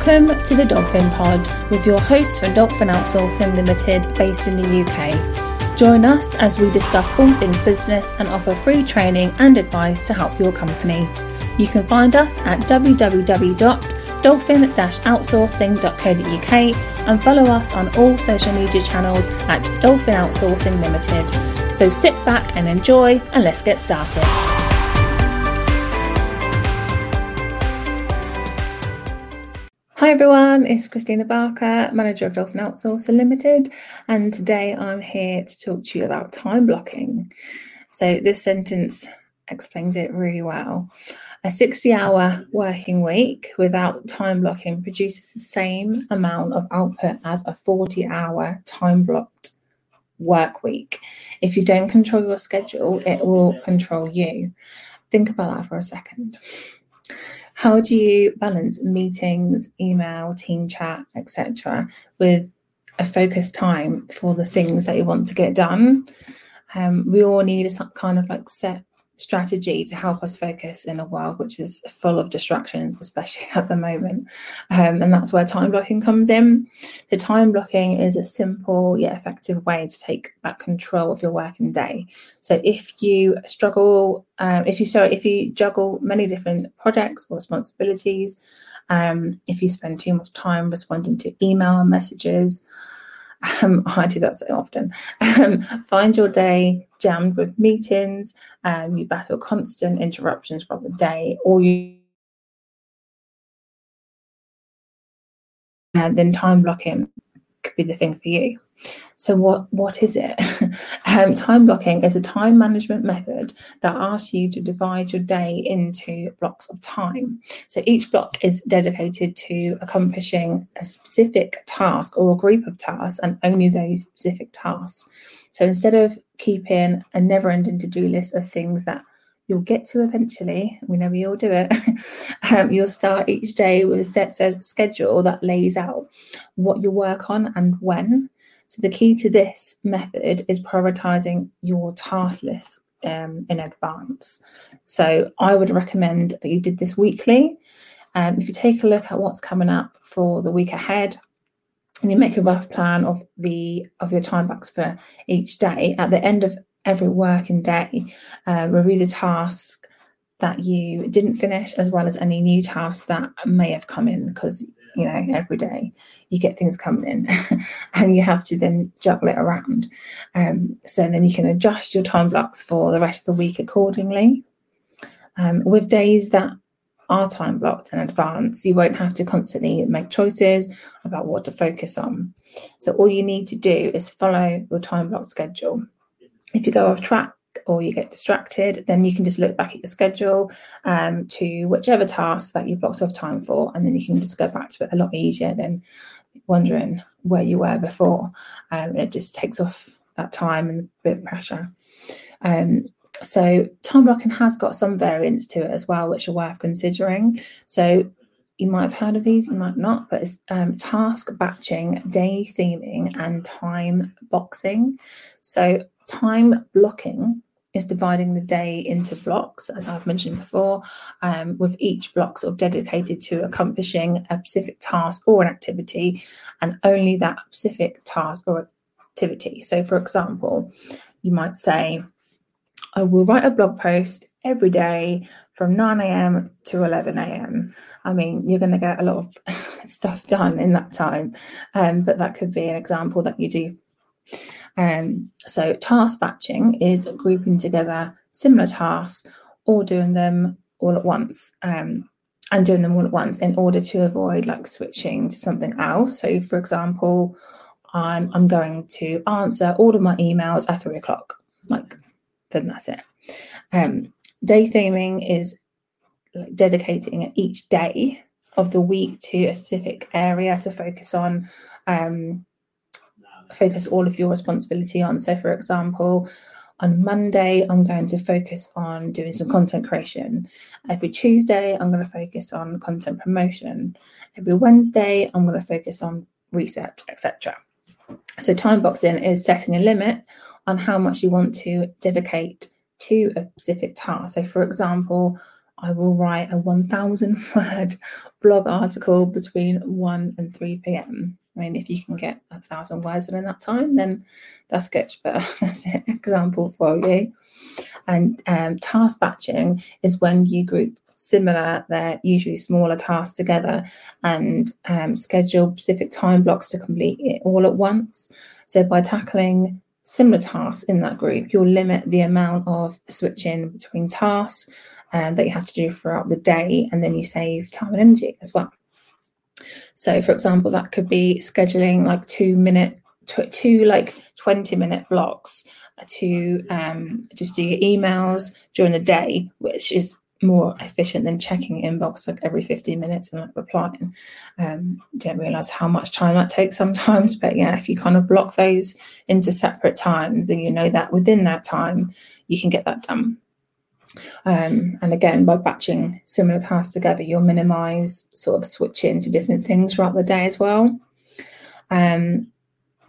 Welcome to the Dolphin Pod with your host for Dolphin Outsourcing Limited based in the UK. Join us as we discuss all things business and offer free training and advice to help your company. You can find us at www.dolphin-outsourcing.co.uk and follow us on all social media channels at Dolphin Outsourcing Limited. So sit back and enjoy and let's get started. Hi everyone, it's Christina Barker, manager of Dolphin Outsourcing Limited, and today I'm here to talk to you about time blocking. So, this sentence explains it really well. A 60 hour working week without time blocking produces the same amount of output as a 40 hour time blocked work week. If you don't control your schedule, it will control you. Think about that for a second. How do you balance meetings, email, team chat, etc., with a focused time for the things that you want to get done? Um, we all need a kind of like set strategy to help us focus in a world which is full of distractions, especially at the moment. Um, and that's where time blocking comes in. The time blocking is a simple yet effective way to take back control of your working day. So if you struggle, um, if you sorry, if you juggle many different projects or responsibilities, um, if you spend too much time responding to email messages, um, I do that so often. Um, find your day jammed with meetings, um, you battle constant interruptions from the day, or you and then time blocking could be the thing for you. So what what is it? um, time blocking is a time management method that asks you to divide your day into blocks of time. So each block is dedicated to accomplishing a specific task or a group of tasks, and only those specific tasks. So instead of keeping a never-ending to-do list of things that you'll get to eventually. We know we all do it. um, you'll start each day with a set schedule that lays out what you work on and when. So the key to this method is prioritizing your task list um, in advance. So I would recommend that you did this weekly. Um, if you take a look at what's coming up for the week ahead, and you make a rough plan of the of your time blocks for each day at the end of every working day, uh, review the task that you didn't finish as well as any new tasks that may have come in because you know every day you get things coming in and you have to then juggle it around. Um, so then you can adjust your time blocks for the rest of the week accordingly. Um, with days that are time blocked in advance you won't have to constantly make choices about what to focus on. So all you need to do is follow your time block schedule if you go off track or you get distracted, then you can just look back at your schedule um, to whichever task that you blocked off time for, and then you can just go back to it a lot easier than wondering where you were before. Um, it just takes off that time and a bit of pressure. Um, so time blocking has got some variants to it as well, which are worth considering. So you might have heard of these, you might not, but it's um, task batching, day theming, and time boxing. So time blocking is dividing the day into blocks, as I've mentioned before, um, with each block sort of dedicated to accomplishing a specific task or an activity, and only that specific task or activity. So, for example, you might say, I will write a blog post every day from 9 a.m. to 11 a.m. I mean, you're going to get a lot of stuff done in that time, um, but that could be an example that you do um, so task batching is grouping together similar tasks or doing them all at once. Um, and doing them all at once in order to avoid like switching to something else. So, for example, I'm I'm going to answer all of my emails at three o'clock. Like, then that's it. Um, day theming is like dedicating each day of the week to a specific area to focus on um, focus all of your responsibility on. So, for example, on Monday, I'm going to focus on doing some content creation. Every Tuesday, I'm going to focus on content promotion. Every Wednesday, I'm going to focus on research, etc. So, time boxing is setting a limit on how much you want to dedicate to a specific task. So, for example, I will write a 1000 word blog article between 1 and 3 p.m. I mean, if you can get a thousand words in that time, then that's good. But that's an example for you. And um, task batching is when you group similar, they're usually smaller tasks together and um, schedule specific time blocks to complete it all at once. So by tackling similar tasks in that group, you'll limit the amount of switching between tasks um, that you have to do throughout the day, and then you save time and energy as well. So, for example, that could be scheduling like two minute, two like 20 minute blocks to um, just do your emails during the day, which is more efficient than checking inbox like every 15 minutes and like replying. Um, don't realize how much time that takes sometimes, but yeah, if you kind of block those into separate times, then you know that within that time you can get that done. Um, and again, by batching similar tasks together, you'll minimize sort of switching to different things throughout the day as well. Um,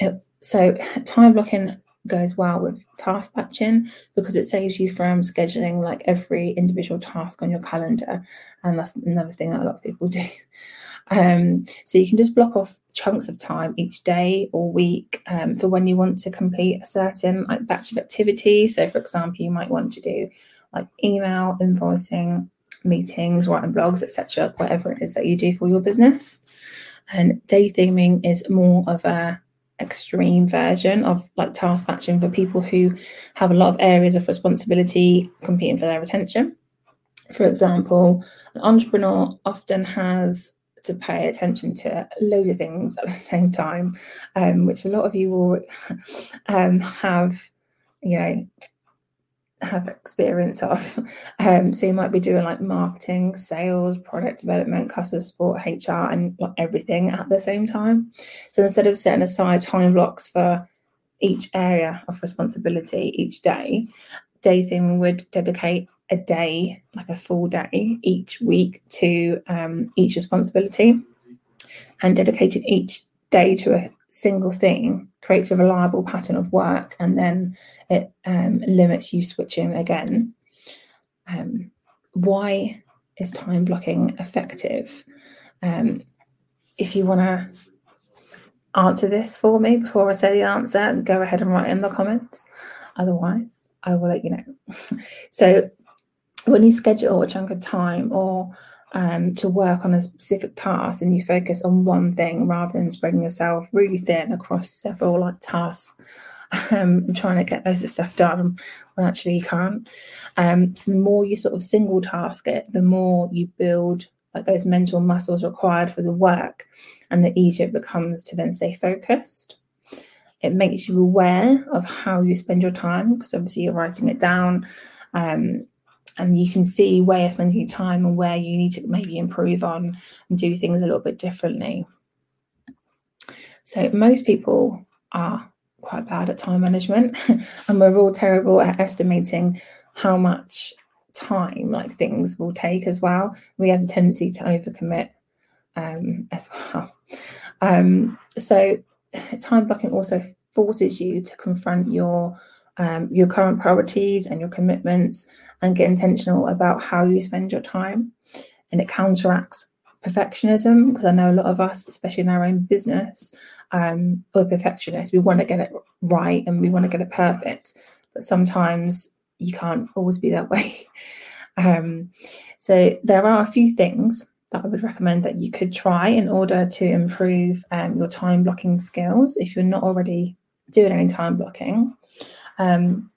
it, so time blocking goes well with task batching because it saves you from scheduling like every individual task on your calendar. And that's another thing that a lot of people do. Um, so you can just block off chunks of time each day or week um, for when you want to complete a certain like batch of activity. So for example, you might want to do like email, invoicing, meetings, writing blogs, etc., whatever it is that you do for your business. And day theming is more of a extreme version of like task batching for people who have a lot of areas of responsibility competing for their attention. For example, an entrepreneur often has to pay attention to loads of things at the same time, um, which a lot of you will um, have, you know, have experience of. Um, so you might be doing like marketing, sales, product development, customer support, HR, and like everything at the same time. So instead of setting aside time blocks for each area of responsibility each day, Dating would dedicate a day, like a full day each week to um, each responsibility and dedicated each day to a single thing creates a reliable pattern of work and then it um, limits you switching again. Um, why is time blocking effective? Um, if you want to answer this for me before I say the answer, go ahead and write in the comments. Otherwise, I will let you know. so, when you schedule a chunk of time or um, to work on a specific task and you focus on one thing rather than spreading yourself really thin across several like tasks um, and trying to get loads of stuff done when actually you can't. Um, so the more you sort of single task it, the more you build like those mental muscles required for the work, and the easier it becomes to then stay focused. It makes you aware of how you spend your time because obviously you're writing it down. Um, and you can see where you're spending time and where you need to maybe improve on and do things a little bit differently. So most people are quite bad at time management and we're all terrible at estimating how much time like things will take as well. We have a tendency to overcommit um, as well. Um, so time blocking also forces you to confront your um, your current priorities and your commitments and get intentional about how you spend your time. And it counteracts perfectionism because I know a lot of us, especially in our own business, um, we're perfectionists. We want to get it right and we want to get it perfect, but sometimes you can't always be that way. Um, so there are a few things that I would recommend that you could try in order to improve um, your time blocking skills if you're not already doing any time blocking. Um,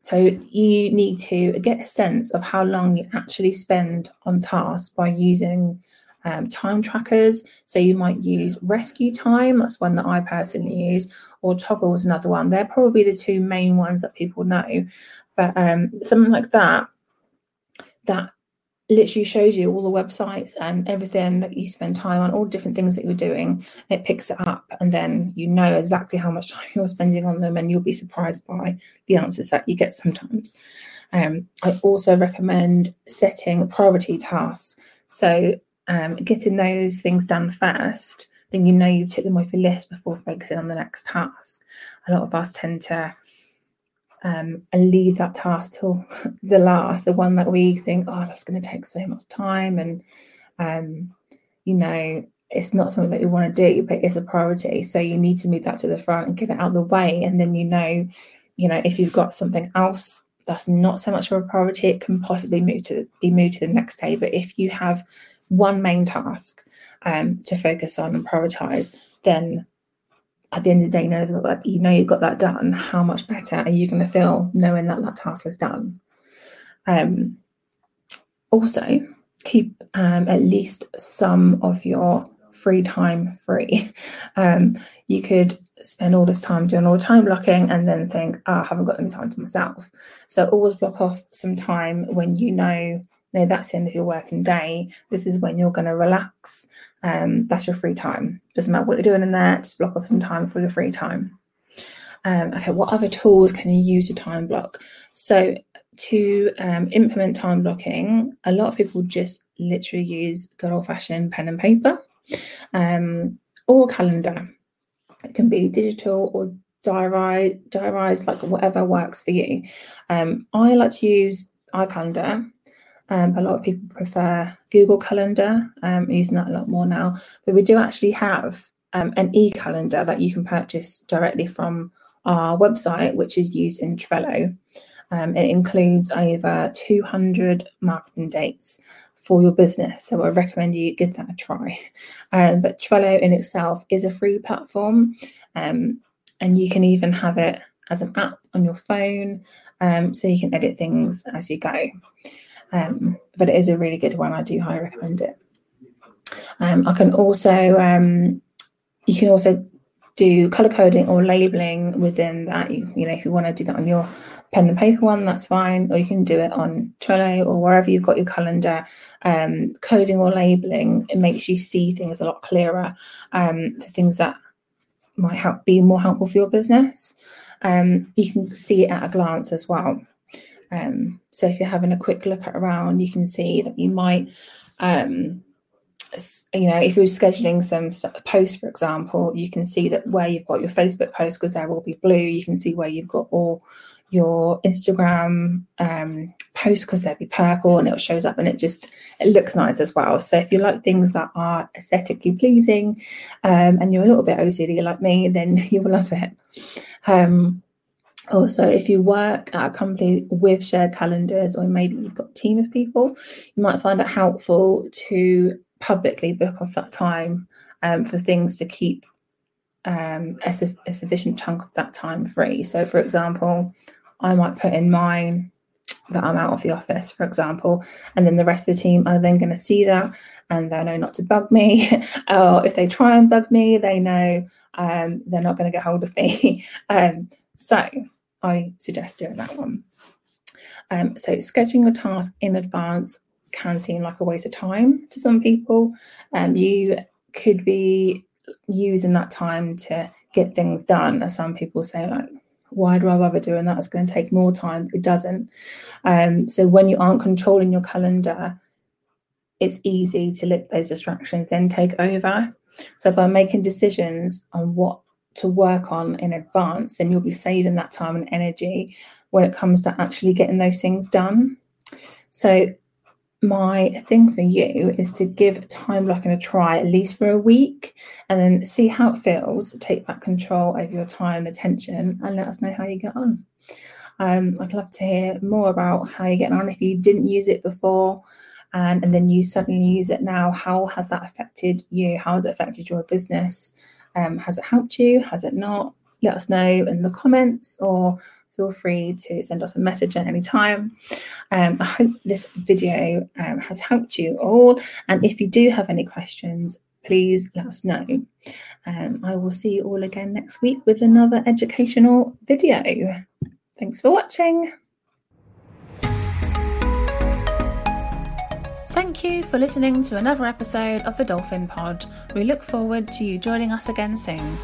so you need to get a sense of how long you actually spend on tasks by using um, time trackers. So you might use Rescue Time, that's one that I personally use, or Toggl is another one. They're probably the two main ones that people know. But um, something like that, that literally shows you all the websites and everything that you spend time on, all different things that you're doing. It picks it up, and then you know exactly how much time you're spending on them, and you'll be surprised by the answers that you get sometimes. Um, I also recommend setting priority tasks. So, um, getting those things done first, then you know you've ticked them off your list before focusing on the next task. A lot of us tend to um, and leave that task till the last, the one that we think, oh, that's going to take so much time, and um, you know, it's not something that you want to do, but it's a priority. So you need to move that to the front and get it out of the way, and then you know, you know, if you've got something else that's not so much of a priority, it can possibly move to be moved to the next day. But if you have one main task um, to focus on and prioritize, then at the end of the day, you know that you know you've got that done. How much better are you going to feel knowing that that task is done? Um, also, keep um, at least some of your free time free. Um, you could spend all this time doing all the time blocking and then think, oh, I haven't got any time to myself. So always block off some time when you know know that's the end of your working day. This is when you're going to relax. Um, that's your free time. Doesn't matter what you're doing in there, just block off some time for your free time. Um, okay, what other tools can you use to time block? So to um, implement time blocking, a lot of people just literally use good old fashioned pen and paper um, or calendar. It can be digital or diary, diarized, like whatever works for you. Um, I like to use iCalendar um, a lot of people prefer Google Calendar. Um, using that a lot more now, but we do actually have um, an e-calendar that you can purchase directly from our website, which is used in Trello. Um, it includes over 200 marketing dates for your business. So I recommend you give that a try. Um, but Trello in itself is a free platform, um, and you can even have it as an app on your phone, so you can edit things as you go. Um, but it is a really good one. I do highly recommend it. Um, I can also, um, you can also do color coding or labeling within that. You, you know, if you want to do that on your pen and paper one, that's fine. Or you can do it on Trello or wherever you've got your calendar. Um, coding or labeling, it makes you see things a lot clearer um, for things that might help be more helpful for your business. Um, you can see it at a glance as well. Um, so if you're having a quick look around, you can see that you might, um, you know, if you're scheduling some posts, for example, you can see that where you've got your Facebook post because there will be blue. You can see where you've got all your Instagram um, posts because they'll be purple and it shows up and it just it looks nice as well. So if you like things that are aesthetically pleasing um, and you're a little bit OCD like me, then you will love it. Um, also, if you work at a company with shared calendars, or maybe you've got a team of people, you might find it helpful to publicly book off that time um, for things to keep um, a, su- a, sufficient chunk of that time free. So, for example, I might put in mine that I'm out of the office, for example, and then the rest of the team are then going to see that and they know not to bug me. or if they try and bug me, they know um, they're not going to get hold of me. um, so, I suggest doing that one. Um, so scheduling your task in advance can seem like a waste of time to some people. Um, you could be using that time to get things done, as some people say, like, why do I bother doing that? It's going to take more time. It doesn't. Um, so when you aren't controlling your calendar, it's easy to let those distractions then take over. So by making decisions on what to work on in advance, then you'll be saving that time and energy when it comes to actually getting those things done. So, my thing for you is to give time blocking a try at least for a week and then see how it feels. Take back control over your time and attention and let us know how you get on. Um, I'd love to hear more about how you're getting on if you didn't use it before and, and then you suddenly use it now. How has that affected you? How has it affected your business? Um, has it helped you? Has it not? Let us know in the comments or feel free to send us a message at any time. Um, I hope this video um, has helped you all. And if you do have any questions, please let us know. Um, I will see you all again next week with another educational video. Thanks for watching. Thank you for listening to another episode of the Dolphin Pod. We look forward to you joining us again soon.